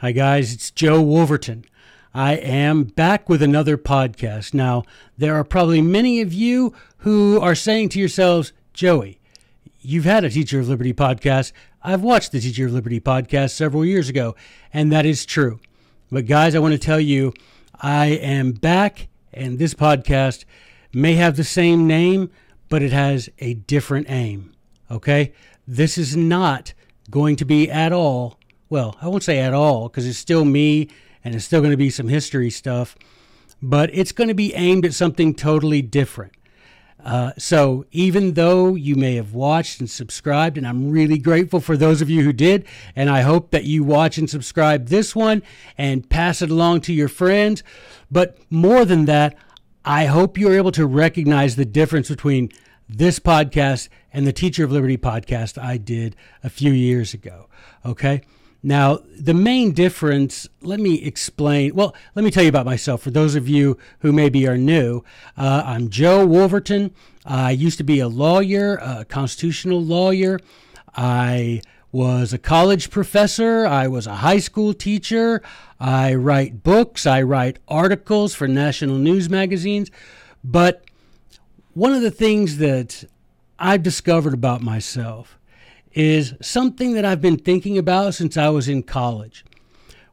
Hi, guys. It's Joe Wolverton. I am back with another podcast. Now, there are probably many of you who are saying to yourselves, Joey, you've had a Teacher of Liberty podcast. I've watched the Teacher of Liberty podcast several years ago, and that is true. But, guys, I want to tell you, I am back, and this podcast may have the same name, but it has a different aim. Okay? This is not going to be at all well, I won't say at all because it's still me and it's still going to be some history stuff, but it's going to be aimed at something totally different. Uh, so even though you may have watched and subscribed, and I'm really grateful for those of you who did, and I hope that you watch and subscribe this one and pass it along to your friends. But more than that, I hope you're able to recognize the difference between this podcast and the Teacher of Liberty podcast I did a few years ago. Okay. Now, the main difference, let me explain. Well, let me tell you about myself. For those of you who maybe are new, uh, I'm Joe Wolverton. I used to be a lawyer, a constitutional lawyer. I was a college professor. I was a high school teacher. I write books. I write articles for national news magazines. But one of the things that I've discovered about myself is something that I've been thinking about since I was in college.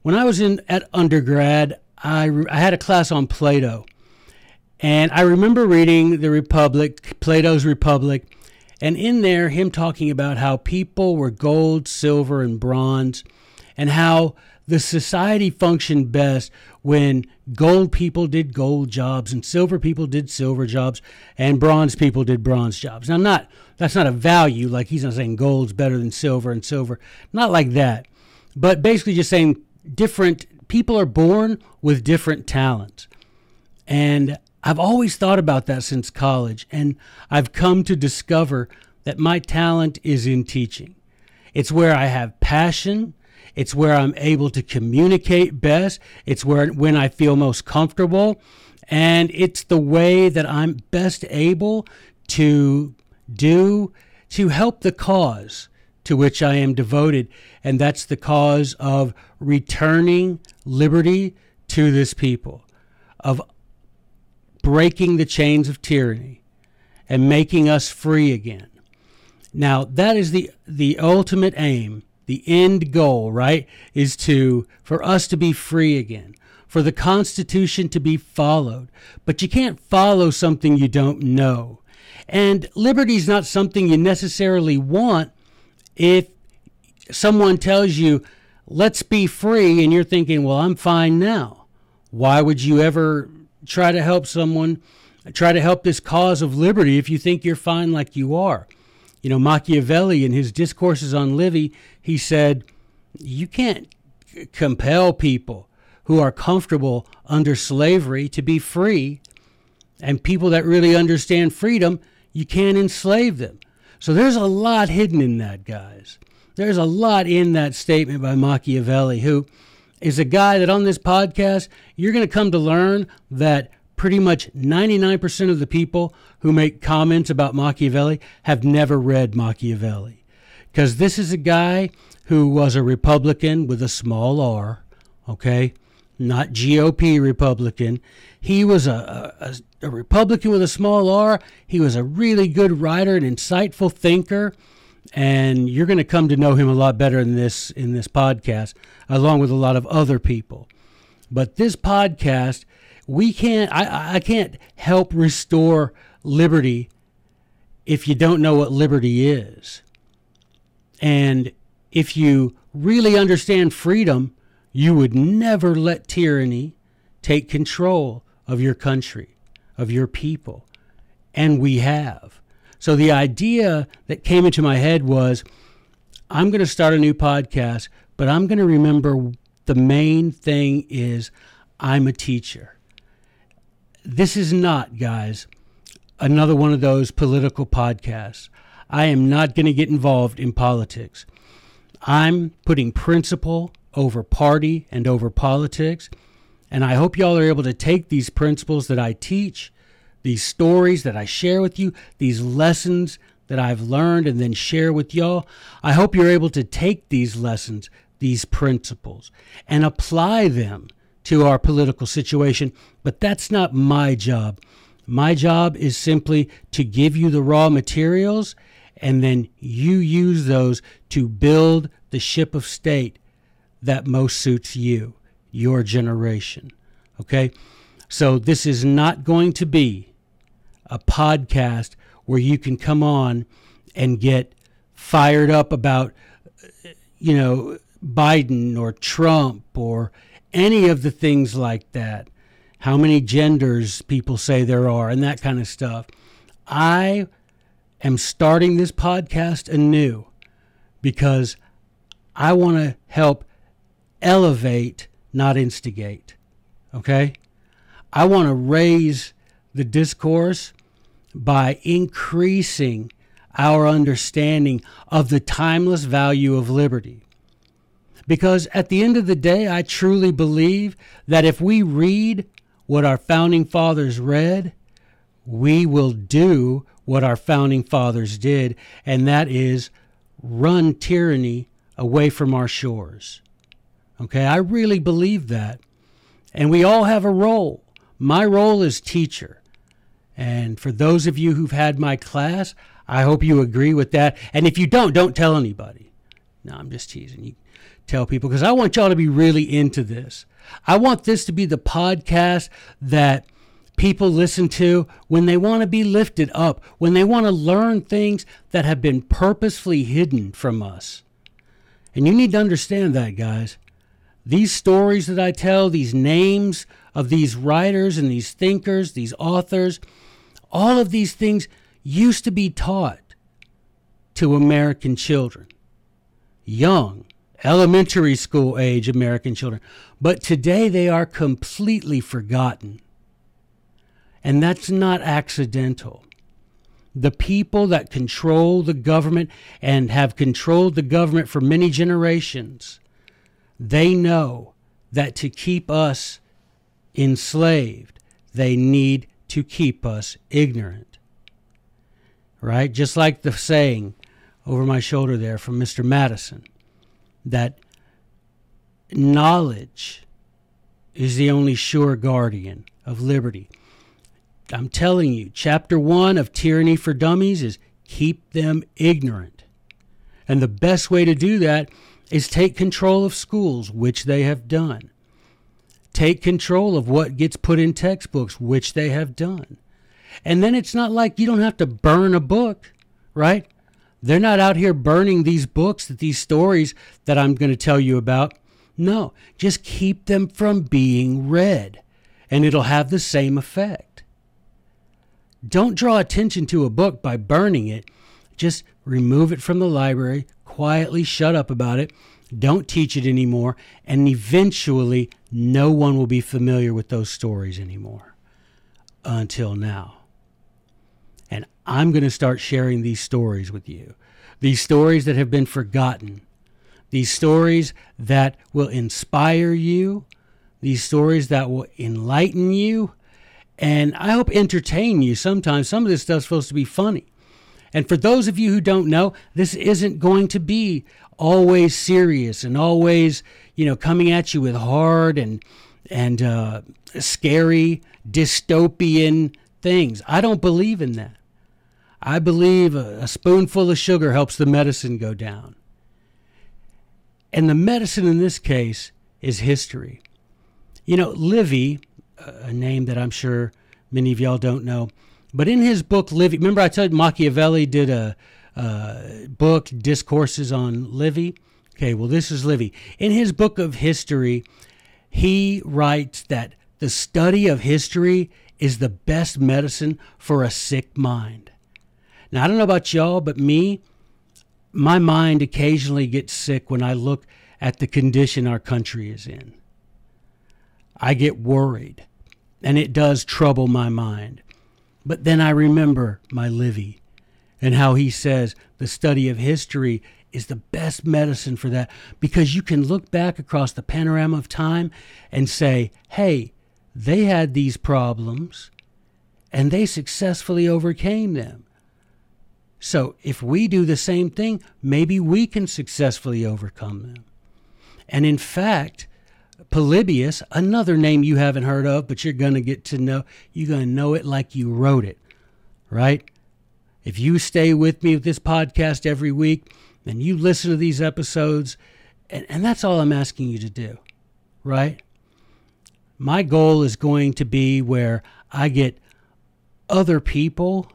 When I was in at undergrad, I, I had a class on Plato. And I remember reading The Republic, Plato's Republic, and in there, him talking about how people were gold, silver, and bronze, and how the society functioned best when gold people did gold jobs and silver people did silver jobs and bronze people did bronze jobs. Now, not that's not a value like he's not saying gold's better than silver and silver, not like that, but basically just saying different people are born with different talents, and I've always thought about that since college, and I've come to discover that my talent is in teaching. It's where I have passion it's where I'm able to communicate best. It's where when I feel most comfortable. And it's the way that I'm best able to do to help the cause to which I am devoted. And that's the cause of returning liberty to this people, of breaking the chains of tyranny and making us free again. Now, that is the, the ultimate aim the end goal, right, is to for us to be free again, for the Constitution to be followed. But you can't follow something you don't know. And liberty is not something you necessarily want if someone tells you, let's be free, and you're thinking, well, I'm fine now. Why would you ever try to help someone, try to help this cause of liberty if you think you're fine like you are? You know, Machiavelli in his discourses on Livy, he said, you can't compel people who are comfortable under slavery to be free. And people that really understand freedom, you can't enslave them. So there's a lot hidden in that, guys. There's a lot in that statement by Machiavelli, who is a guy that on this podcast, you're going to come to learn that pretty much 99% of the people who make comments about Machiavelli have never read Machiavelli. Because this is a guy who was a Republican with a small r, okay? Not GOP Republican. He was a, a, a Republican with a small r. He was a really good writer, an insightful thinker and you're going to come to know him a lot better in this in this podcast along with a lot of other people but this podcast we can't I, I can't help restore liberty if you don't know what liberty is. And if you really understand freedom you would never let tyranny take control of your country of your people. And we have. So the idea that came into my head was i'm going to start a new podcast but i'm going to remember the main thing is i'm a teacher this is not, guys, another one of those political podcasts. I am not going to get involved in politics. I'm putting principle over party and over politics. And I hope y'all are able to take these principles that I teach, these stories that I share with you, these lessons that I've learned and then share with y'all. I hope you're able to take these lessons, these principles and apply them to our political situation. But that's not my job. My job is simply to give you the raw materials and then you use those to build the ship of state that most suits you, your generation. Okay? So this is not going to be a podcast where you can come on and get fired up about, you know, Biden or Trump or any of the things like that. How many genders people say there are and that kind of stuff. I am starting this podcast anew because I want to help elevate, not instigate. Okay? I want to raise the discourse by increasing our understanding of the timeless value of liberty. Because at the end of the day, I truly believe that if we read what our founding fathers read, we will do what our founding fathers did, and that is run tyranny away from our shores. Okay, I really believe that. And we all have a role. My role is teacher. And for those of you who've had my class, I hope you agree with that. And if you don't, don't tell anybody. No, I'm just teasing. You tell people because I want y'all to be really into this. I want this to be the podcast that people listen to when they want to be lifted up, when they want to learn things that have been purposefully hidden from us. And you need to understand that, guys. These stories that I tell, these names of these writers and these thinkers, these authors, all of these things used to be taught to American children, young, elementary school age American children. But today they are completely forgotten. And that's not accidental. The people that control the government and have controlled the government for many generations, they know that to keep us enslaved, they need to keep us ignorant. Right? Just like the saying over my shoulder there from Mr. Madison that knowledge is the only sure guardian of liberty. I'm telling you, chapter one of Tyranny for Dummies is keep them ignorant. And the best way to do that is take control of schools, which they have done. Take control of what gets put in textbooks, which they have done. And then it's not like you don't have to burn a book, right? They're not out here burning these books, these stories that I'm going to tell you about. No, just keep them from being read, and it'll have the same effect. Don't draw attention to a book by burning it. Just remove it from the library, quietly shut up about it, don't teach it anymore, and eventually no one will be familiar with those stories anymore. Until now. I'm going to start sharing these stories with you. These stories that have been forgotten. These stories that will inspire you. These stories that will enlighten you and I hope entertain you sometimes. Some of this stuff's supposed to be funny. And for those of you who don't know, this isn't going to be always serious and always, you know, coming at you with hard and and uh, scary dystopian things. I don't believe in that. I believe a, a spoonful of sugar helps the medicine go down. And the medicine in this case is history. You know, Livy, a name that I'm sure many of y'all don't know. But in his book, Livy, remember I told you Machiavelli did a, a book, Discourses on Livy? Okay, well, this is Livy. In his book of history, he writes that the study of history is the best medicine for a sick mind. Now, I don't know about y'all, but me, my mind occasionally gets sick when I look at the condition our country is in. I get worried and it does trouble my mind. But then I remember my Livy and how he says the study of history is the best medicine for that because you can look back across the panorama of time and say, hey, they had these problems and they successfully overcame them. So if we do the same thing, maybe we can successfully overcome them. And in fact, Polybius, another name you haven't heard of, but you're going to get to know, you're going to know it like you wrote it, right? If you stay with me with this podcast every week and you listen to these episodes, and, and that's all I'm asking you to do, right? My goal is going to be where I get other people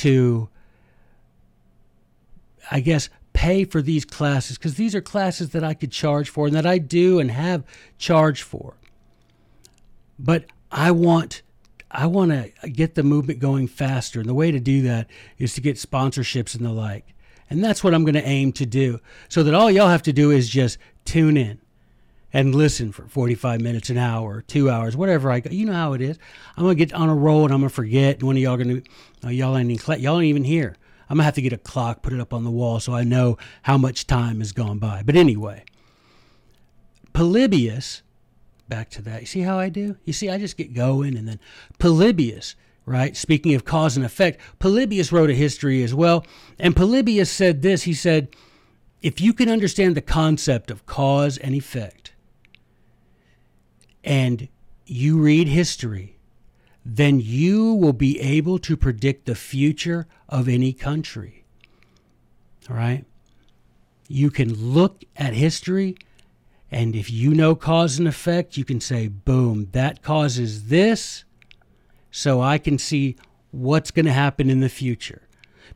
to, I guess, pay for these classes because these are classes that I could charge for and that I do and have charged for. But I want I want to get the movement going faster, and the way to do that is to get sponsorships and the like. And that's what I'm going to aim to do, so that all y'all have to do is just tune in and listen for 45 minutes, an hour, two hours, whatever I go. You know how it is. I'm gonna get on a roll and I'm gonna forget. And one of y'all gonna uh, y'all ain't even, y'all ain't even here. I'm gonna have to get a clock, put it up on the wall so I know how much time has gone by. But anyway, Polybius, back to that. You see how I do? You see, I just get going and then Polybius, right? Speaking of cause and effect, Polybius wrote a history as well. And Polybius said this he said, if you can understand the concept of cause and effect, and you read history, then you will be able to predict the future of any country. All right? You can look at history, and if you know cause and effect, you can say, boom, that causes this, so I can see what's going to happen in the future.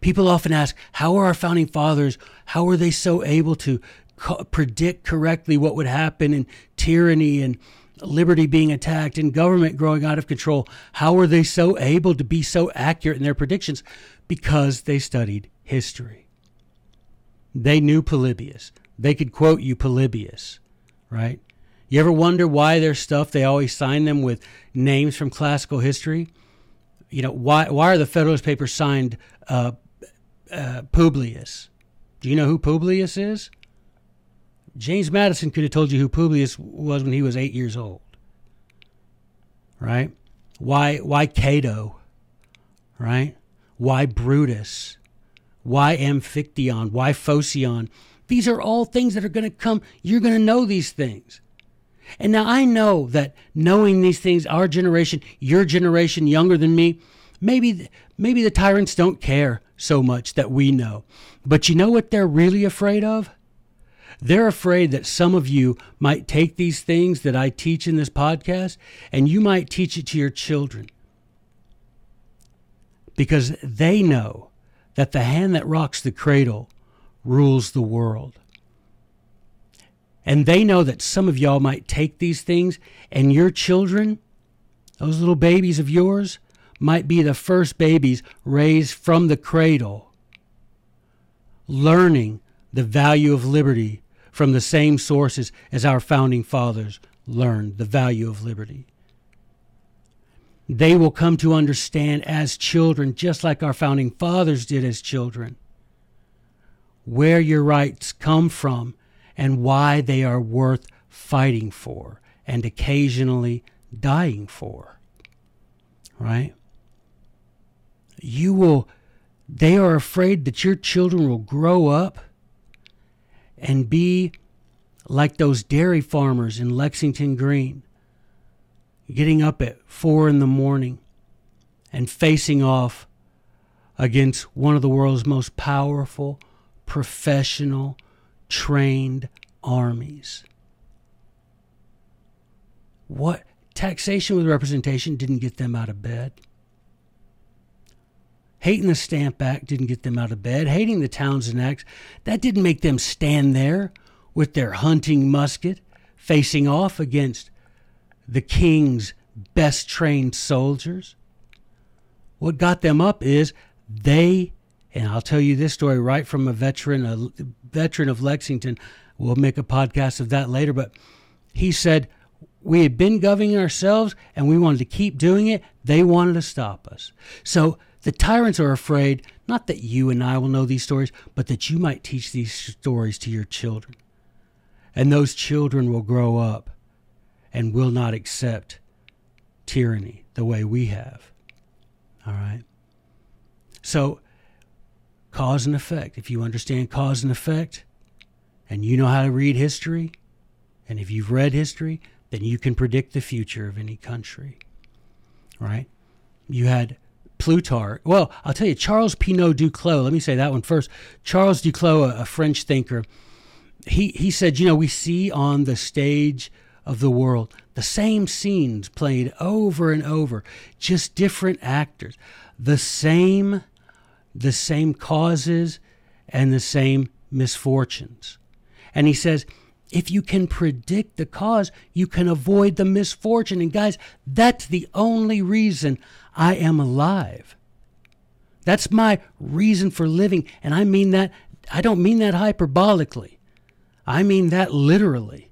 People often ask, how are our founding fathers, how are they so able to co- predict correctly what would happen in tyranny and liberty being attacked and government growing out of control. How were they so able to be so accurate in their predictions? Because they studied history. They knew Polybius. They could quote you Polybius, right? You ever wonder why their stuff they always sign them with names from classical history? You know why? Why are the Federalist Papers signed uh, uh, Publius? Do you know who Publius is? James Madison could have told you who Publius was when he was eight years old. Right? Why why Cato? Right? Why Brutus? Why Amphictyon? Why Phocion? These are all things that are going to come. You're going to know these things. And now I know that knowing these things, our generation, your generation, younger than me, maybe maybe the tyrants don't care so much that we know. But you know what they're really afraid of? They're afraid that some of you might take these things that I teach in this podcast and you might teach it to your children. Because they know that the hand that rocks the cradle rules the world. And they know that some of y'all might take these things and your children, those little babies of yours, might be the first babies raised from the cradle, learning the value of liberty from the same sources as our founding fathers learned the value of liberty. They will come to understand as children, just like our founding fathers did as children, where your rights come from and why they are worth fighting for and occasionally dying for. Right? You will, they are afraid that your children will grow up and be like those dairy farmers in Lexington Green, getting up at four in the morning and facing off against one of the world's most powerful, professional, trained armies. What taxation with representation didn't get them out of bed. Hating the Stamp Act didn't get them out of bed. Hating the Townshend Act, that didn't make them stand there with their hunting musket facing off against the king's best trained soldiers. What got them up is they, and I'll tell you this story right from a veteran, a veteran of Lexington. We'll make a podcast of that later, but he said, we had been governing ourselves and we wanted to keep doing it. They wanted to stop us. So the tyrants are afraid not that you and I will know these stories, but that you might teach these stories to your children. And those children will grow up and will not accept tyranny the way we have. All right? So, cause and effect. If you understand cause and effect, and you know how to read history, and if you've read history, then you can predict the future of any country. Right? You had Plutarch. Well, I'll tell you, Charles Pinot Duclos. Let me say that one first. Charles Duclos, a, French thinker, he, he said, you know, we see on the stage of the world the same scenes played over and over, just different actors, the same, the same causes and the same misfortunes. And he says, if you can predict the cause, you can avoid the misfortune. And guys, that's the only reason I am alive. That's my reason for living. And I mean that, I don't mean that hyperbolically. I mean that literally.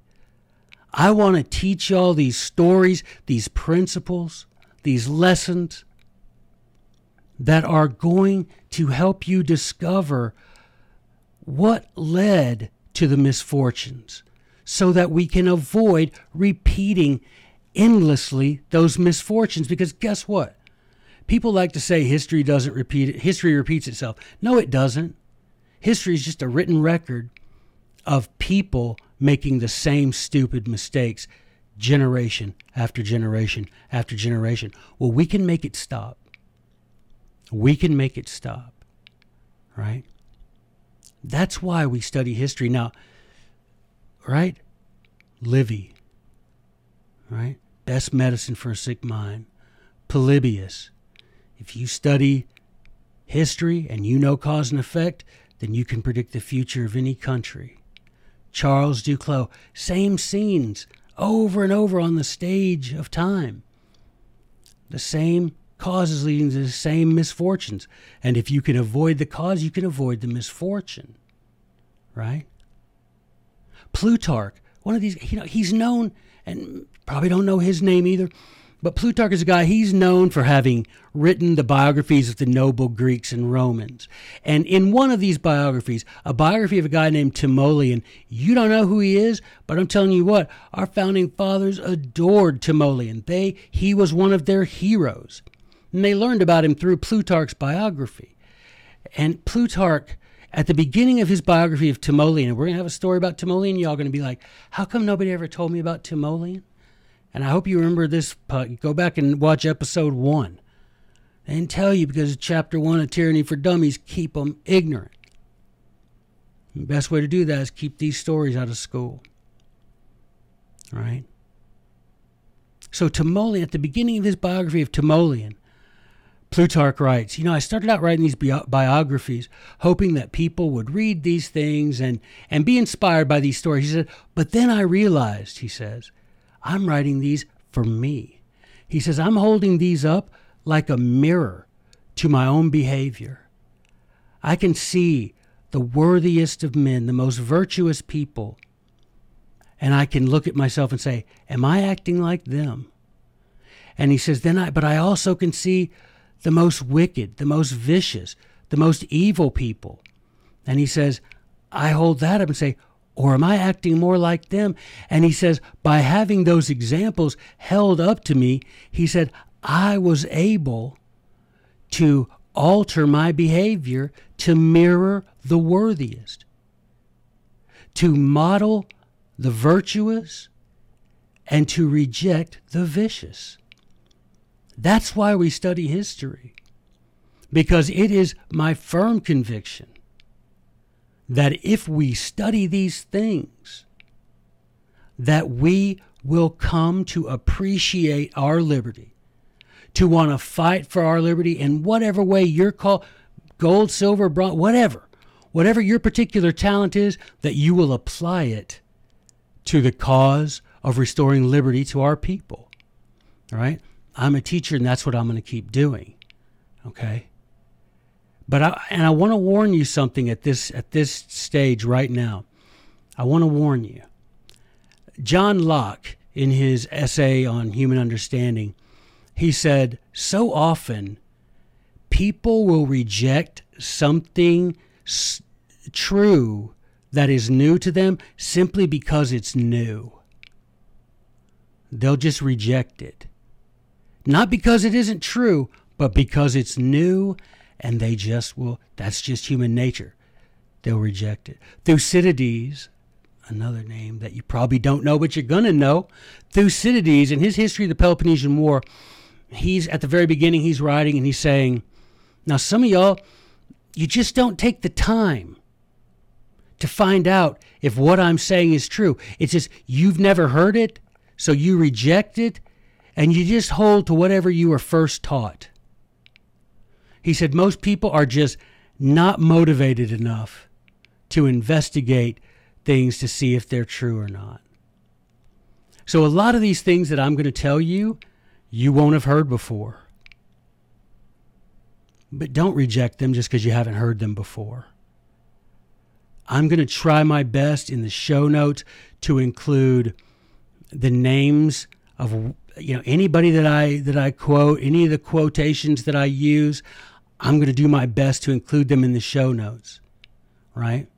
I want to teach y'all these stories, these principles, these lessons that are going to help you discover what led to the misfortunes so that we can avoid repeating endlessly those misfortunes. Because guess what? People like to say history doesn't repeat history repeats itself. No, it doesn't. History is just a written record of people making the same stupid mistakes generation after generation after generation. Well, we can make it stop. We can make it stop. Right? That's why we study history. Now, right? Livy, right? Best medicine for a sick mind. Polybius. If you study history and you know cause and effect, then you can predict the future of any country. Charles Duclos, same scenes over and over on the stage of time. The same causes leading to the same misfortunes. And if you can avoid the cause, you can avoid the misfortune. Right? Plutarch, one of these, you know, he's known, and probably don't know his name either, but Plutarch is a guy, he's known for having written the biographies of the noble Greeks and Romans. And in one of these biographies, a biography of a guy named Timoleon, you don't know who he is, but I'm telling you what, our founding fathers adored Timoleon. They, he was one of their heroes. And they learned about him through Plutarch's biography. And Plutarch, at the beginning of his biography of Timoleon, and we're going to have a story about Timoleon, y'all going to be like, how come nobody ever told me about Timoleon? And I hope you remember this. Go back and watch episode one. They didn't tell you because chapter one of Tyranny for Dummies keep them ignorant. The best way to do that is keep these stories out of school. Right? So Timoleon, at the beginning of his biography of Timoleon, Plutarch writes, You know, I started out writing these bi- biographies hoping that people would read these things and, and be inspired by these stories. He said, But then I realized, he says, I'm writing these for me. He says, I'm holding these up like a mirror to my own behavior. I can see the worthiest of men, the most virtuous people, and I can look at myself and say, Am I acting like them? And he says, Then I, but I also can see the most wicked, the most vicious, the most evil people. And he says, I hold that up and say, or am I acting more like them? And he says, by having those examples held up to me, he said, I was able to alter my behavior to mirror the worthiest, to model the virtuous, and to reject the vicious. That's why we study history, because it is my firm conviction that if we study these things, that we will come to appreciate our liberty, to want to fight for our liberty in whatever way you're called gold, silver, bronze, whatever, whatever your particular talent is, that you will apply it to the cause of restoring liberty to our people. All right? I'm a teacher and that's what I'm going to keep doing. Okay? But I, and I want to warn you something at this at this stage right now. I want to warn you. John Locke, in his essay on human understanding, he said, so often people will reject something s- true that is new to them simply because it's new. They'll just reject it. Not because it isn't true, but because it's new and they just will, that's just human nature. They'll reject it. Thucydides, another name that you probably don't know, but you're going to know. Thucydides, in his history of the Peloponnesian War, he's at the very beginning, he's writing and he's saying, Now, some of y'all, you just don't take the time to find out if what I'm saying is true. It's just you've never heard it, so you reject it, and you just hold to whatever you were first taught. He said most people are just not motivated enough to investigate things to see if they're true or not. So, a lot of these things that I'm going to tell you, you won't have heard before. But don't reject them just because you haven't heard them before. I'm going to try my best in the show notes to include the names of you know anybody that I that I quote, any of the quotations that I use. I'm going to do my best to include them in the show notes, right?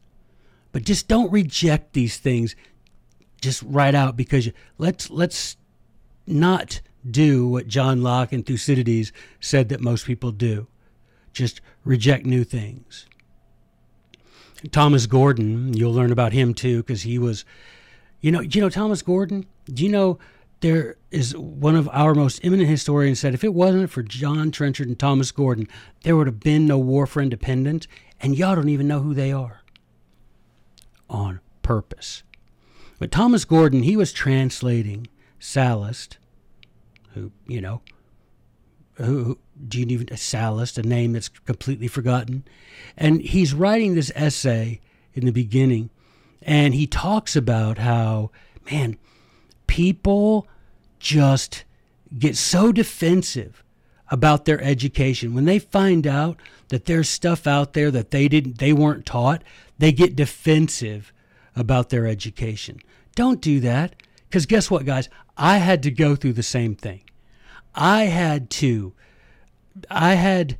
But just don't reject these things just right out because let's let's not do what John Locke and Thucydides said that most people do. Just reject new things. Thomas Gordon, you'll learn about him too because he was you know, you know Thomas Gordon? Do you know there is one of our most eminent historians said if it wasn't for John Trenchard and Thomas Gordon, there would have been no war for independence, and y'all don't even know who they are on purpose. But Thomas Gordon, he was translating Sallust, who, you know, who, do you even, Sallust, a name that's completely forgotten. And he's writing this essay in the beginning, and he talks about how, man, people just get so defensive about their education when they find out that there's stuff out there that they didn't they weren't taught they get defensive about their education. Don't do that. Because guess what, guys? I had to go through the same thing. I had to, I had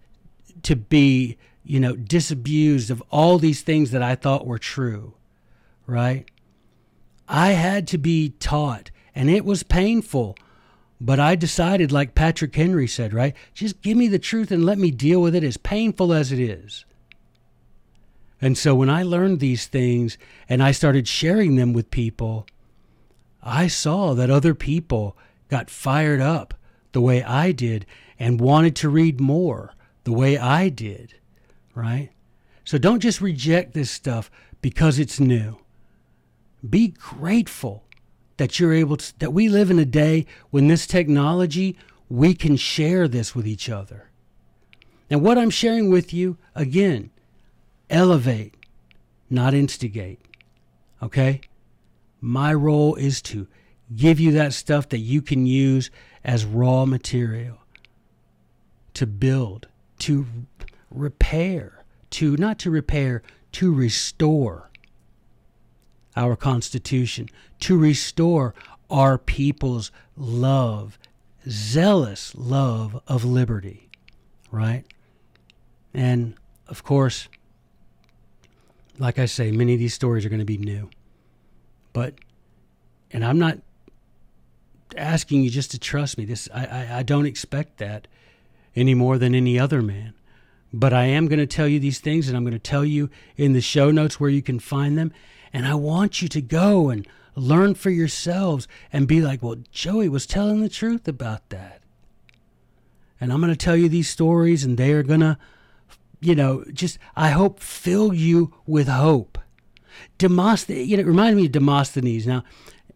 to be, you know, disabused of all these things that I thought were true, right? I had to be taught, and it was painful. But I decided, like Patrick Henry said, right? Just give me the truth and let me deal with it, as painful as it is. And so when I learned these things and I started sharing them with people, I saw that other people got fired up the way I did and wanted to read more the way I did, right? So don't just reject this stuff because it's new. Be grateful that you're able to, that we live in a day when this technology, we can share this with each other. And what I'm sharing with you, again, elevate, not instigate. Okay? My role is to give you that stuff that you can use as raw material to build, to repair, to not to repair, to restore our Constitution, to restore our people's love, zealous love of liberty, right? And of course, like I say, many of these stories are going to be new. But, and I'm not asking you just to trust me. This I, I, I don't expect that any more than any other man. But I am going to tell you these things, and I'm going to tell you in the show notes where you can find them. And I want you to go and learn for yourselves and be like, well, Joey was telling the truth about that. And I'm going to tell you these stories, and they are going to you know, just I hope fill you with hope. Demosthenes, you know, it reminds me of Demosthenes. Now,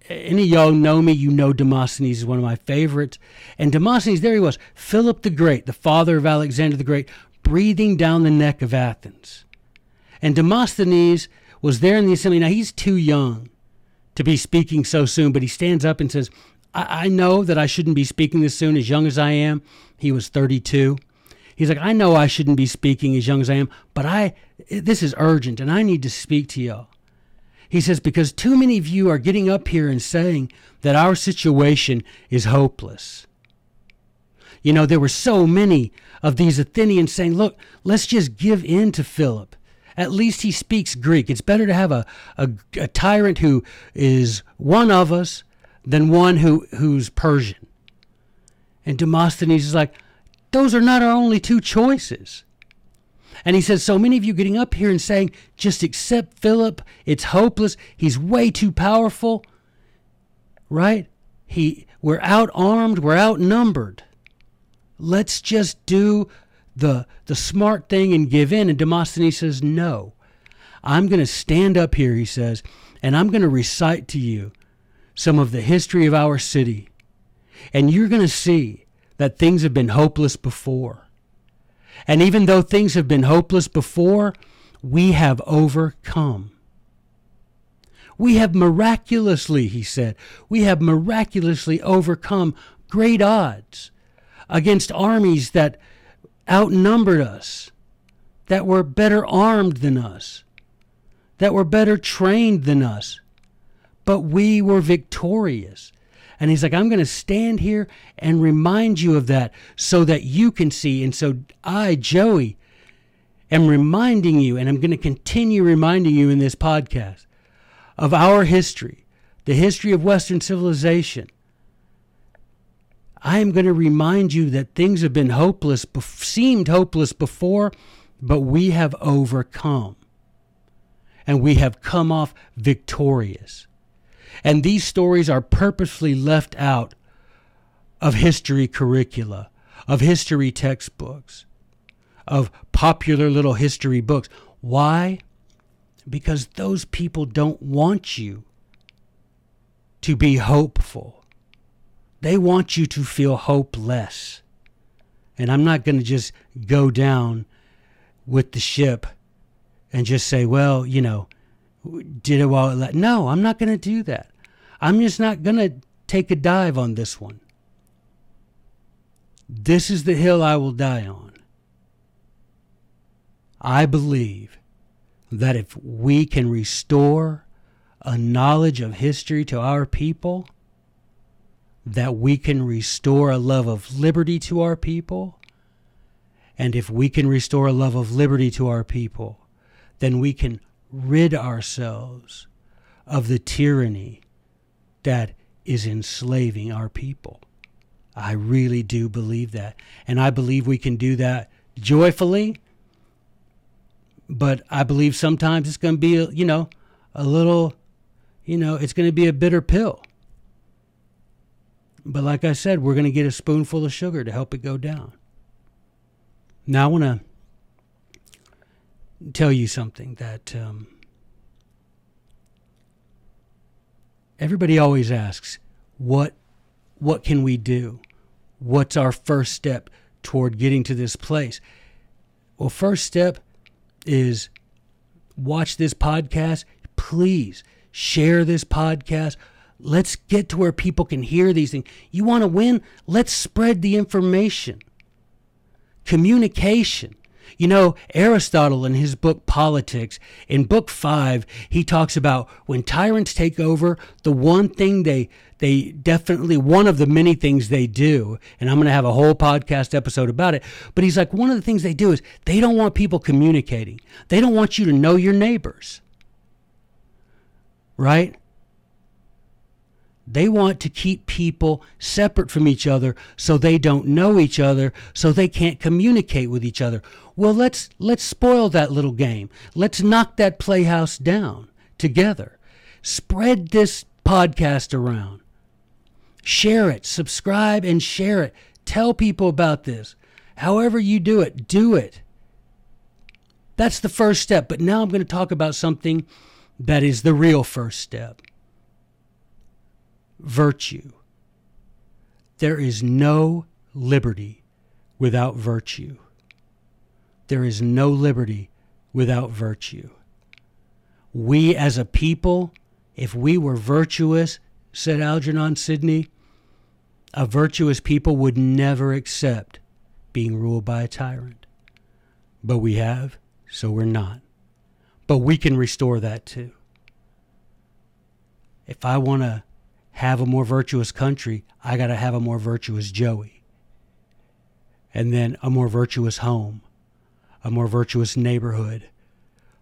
any of y'all know me, you know Demosthenes is one of my favorites. And Demosthenes, there he was, Philip the Great, the father of Alexander the Great, breathing down the neck of Athens. And Demosthenes was there in the assembly. Now, he's too young to be speaking so soon, but he stands up and says, I, I know that I shouldn't be speaking this soon, as young as I am. He was 32. He's like, I know I shouldn't be speaking as young as I am, but I this is urgent and I need to speak to y'all. He says, because too many of you are getting up here and saying that our situation is hopeless. You know, there were so many of these Athenians saying, look, let's just give in to Philip. At least he speaks Greek. It's better to have a, a, a tyrant who is one of us than one who, who's Persian. And Demosthenes is like, those are not our only two choices. And he says, So many of you getting up here and saying, just accept Philip. It's hopeless. He's way too powerful. Right? He we're outarmed, we're outnumbered. Let's just do the the smart thing and give in. And Demosthenes says, No. I'm going to stand up here, he says, and I'm going to recite to you some of the history of our city. And you're going to see that things have been hopeless before. And even though things have been hopeless before, we have overcome. We have miraculously, he said, we have miraculously overcome great odds against armies that outnumbered us, that were better armed than us, that were better trained than us. But we were victorious. And he's like, I'm going to stand here and remind you of that so that you can see. And so I, Joey, am reminding you, and I'm going to continue reminding you in this podcast of our history, the history of Western civilization. I am going to remind you that things have been hopeless, seemed hopeless before, but we have overcome. And we have come off victorious. And these stories are purposely left out of history curricula, of history textbooks, of popular little history books. Why? Because those people don't want you to be hopeful. They want you to feel hopeless. And I'm not going to just go down with the ship and just say, well, you know, did it while it let. No, I'm not going to do that. I'm just not going to take a dive on this one. This is the hill I will die on. I believe that if we can restore a knowledge of history to our people, that we can restore a love of liberty to our people, and if we can restore a love of liberty to our people, then we can rid ourselves of the tyranny that is enslaving our people. I really do believe that. And I believe we can do that joyfully. But I believe sometimes it's going to be, you know, a little, you know, it's going to be a bitter pill. But like I said, we're going to get a spoonful of sugar to help it go down. Now, I want to tell you something that um, everybody always asks what what can we do? What's our first step toward getting to this place? Well first step is watch this podcast. Please share this podcast let's get to where people can hear these things you want to win let's spread the information communication you know, Aristotle in his book Politics, in book five, he talks about when tyrants take over, the one thing they they definitely one of the many things they do, and I'm going to have a whole podcast episode about it. But he's like, one of the things they do is they don't want people communicating. They don't want you to know your neighbors. Right? They want to keep people separate from each other so they don't know each other, so they can't communicate with each other. Well, let's let's spoil that little game. Let's knock that playhouse down together. Spread this podcast around. Share it, subscribe and share it. Tell people about this. However you do it, do it. That's the first step, but now I'm going to talk about something that is the real first step virtue. There is no liberty without virtue. There is no liberty without virtue. We as a people, if we were virtuous, said Algernon Sidney, a virtuous people would never accept being ruled by a tyrant. But we have, so we're not. But we can restore that too. If I want to have a more virtuous country, I got to have a more virtuous Joey. And then a more virtuous home, a more virtuous neighborhood,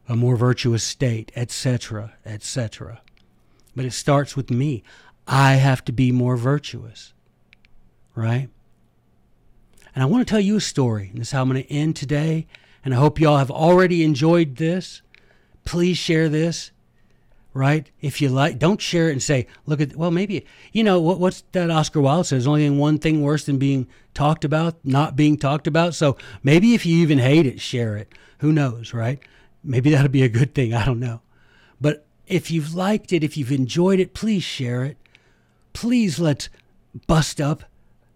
a more virtuous state, etc., etc. But it starts with me. I have to be more virtuous, right? And I want to tell you a story. And this is how I'm going to end today. and I hope you all have already enjoyed this. Please share this, right? If you like, don't share it and say, look at, well, maybe, you know, what, what's that Oscar Wilde says? Only one thing worse than being talked about, not being talked about. So maybe if you even hate it, share it. Who knows, right? Maybe that'll be a good thing. I don't know. But if you've liked it, if you've enjoyed it, please share it. Please let's bust up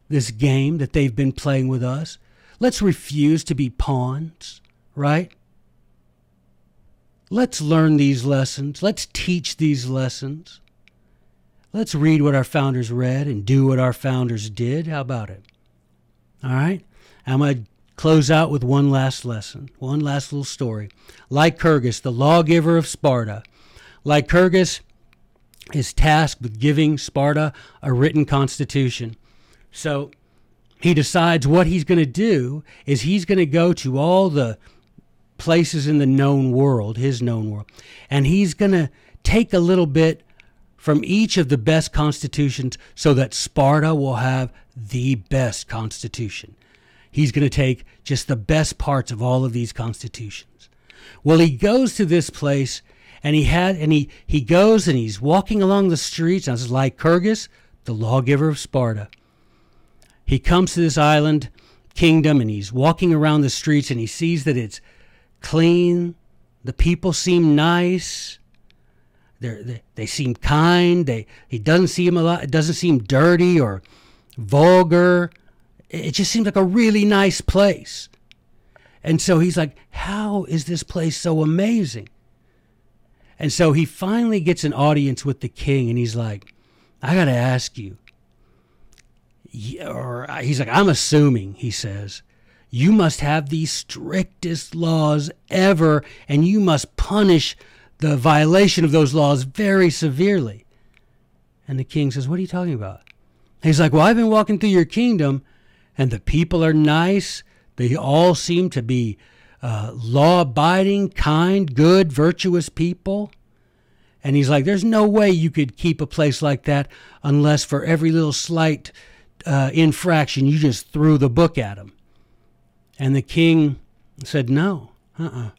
this game that they've been playing with us. Let's refuse to be pawns, right? Let's learn these lessons. Let's teach these lessons. Let's read what our founders read and do what our founders did. How about it? All right? I'm going to close out with one last lesson, one last little story. Lycurgus, the lawgiver of Sparta. Lycurgus is tasked with giving Sparta a written constitution. So he decides what he's going to do is he's going to go to all the places in the known world, his known world, and he's going to take a little bit from each of the best constitutions so that Sparta will have the best constitution. He's going to take just the best parts of all of these constitutions. Well, he goes to this place and he had and he he goes and he's walking along the streets and it's Lycurgus, the lawgiver of Sparta. He comes to this island kingdom and he's walking around the streets and he sees that it's clean. The people seem nice. They're, they they seem kind. They he doesn't seem a lot. It doesn't seem dirty or vulgar. It just seems like a really nice place. And so he's like, "How is this place so amazing?" And so he finally gets an audience with the king, and he's like, "I got to ask you." Or he's like, "I'm assuming," he says, you must have the strictest laws ever, and you must punish the violation of those laws very severely. And the king says, What are you talking about? He's like, Well, I've been walking through your kingdom, and the people are nice. They all seem to be uh, law abiding, kind, good, virtuous people. And he's like, There's no way you could keep a place like that unless for every little slight uh, infraction you just threw the book at him. And the king said, No, uh uh-uh. uh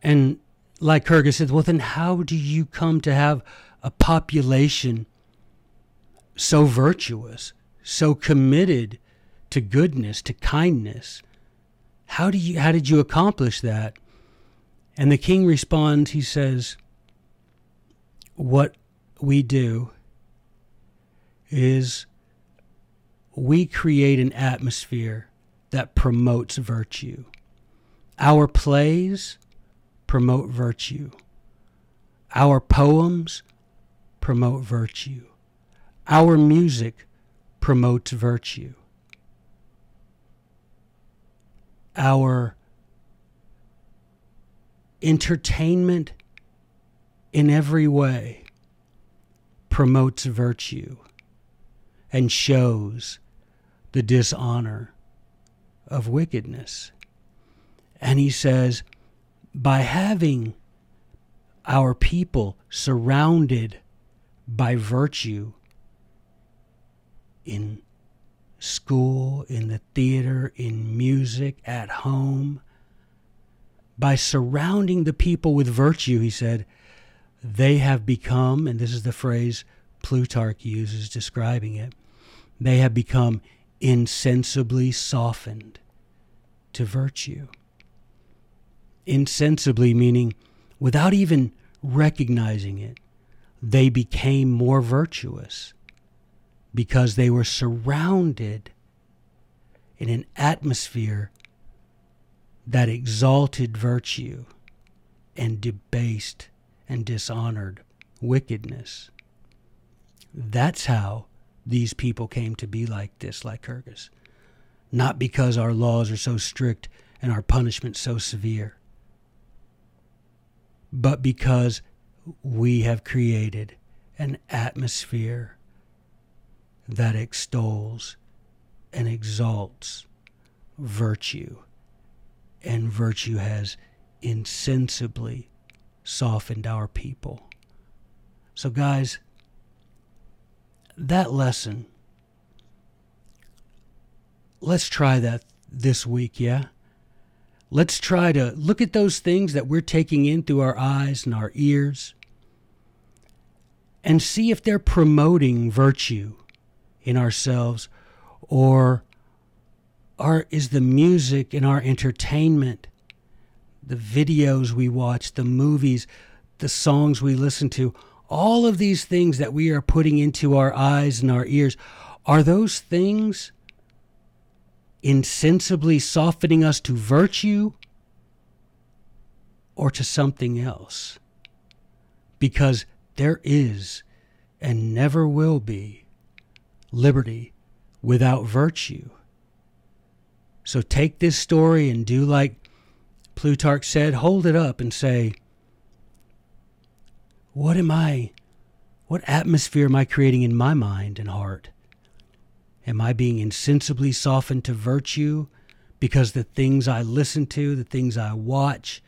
And Lycurgus said, Well, then how do you come to have a population so virtuous, so committed to goodness, to kindness? How do you how did you accomplish that? And the king responds, he says, What we do is we create an atmosphere that promotes virtue. Our plays promote virtue. Our poems promote virtue. Our music promotes virtue. Our entertainment in every way promotes virtue and shows the dishonor of wickedness. And he says, by having our people surrounded by virtue in school, in the theater, in music, at home, by surrounding the people with virtue, he said, they have become, and this is the phrase Plutarch uses describing it, they have become insensibly softened to virtue. Insensibly meaning without even recognizing it, they became more virtuous because they were surrounded in an atmosphere that exalted virtue and debased and dishonored wickedness. That's how these people came to be like this, like Lycurgus. Not because our laws are so strict and our punishment so severe, but because we have created an atmosphere that extols and exalts virtue, and virtue has insensibly softened our people. So, guys, that lesson, let's try that this week, yeah? let's try to look at those things that we're taking in through our eyes and our ears and see if they're promoting virtue in ourselves or are, is the music in our entertainment, the videos we watch, the movies, the songs we listen to, all of these things that we are putting into our eyes and our ears, are those things insensibly softening us to virtue or to something else? Because there is and never will be liberty without virtue. So take this story and do like Plutarch said hold it up and say, What am I? What atmosphere am I creating in my mind and heart? Am I being insensibly softened to virtue because the things I listen to, the things I watch,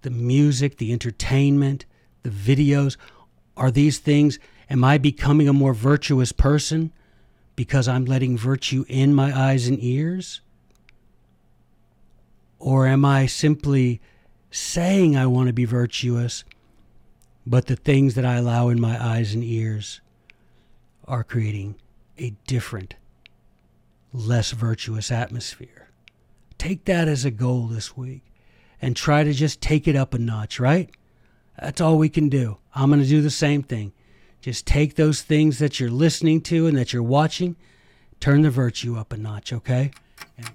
the music, the entertainment, the videos, are these things? Am I becoming a more virtuous person because I'm letting virtue in my eyes and ears? Or am I simply saying I want to be virtuous, but the things that I allow in my eyes and ears are creating a different, less virtuous atmosphere? Take that as a goal this week and try to just take it up a notch, right? That's all we can do. I'm going to do the same thing. Just take those things that you're listening to and that you're watching, turn the virtue up a notch, okay? And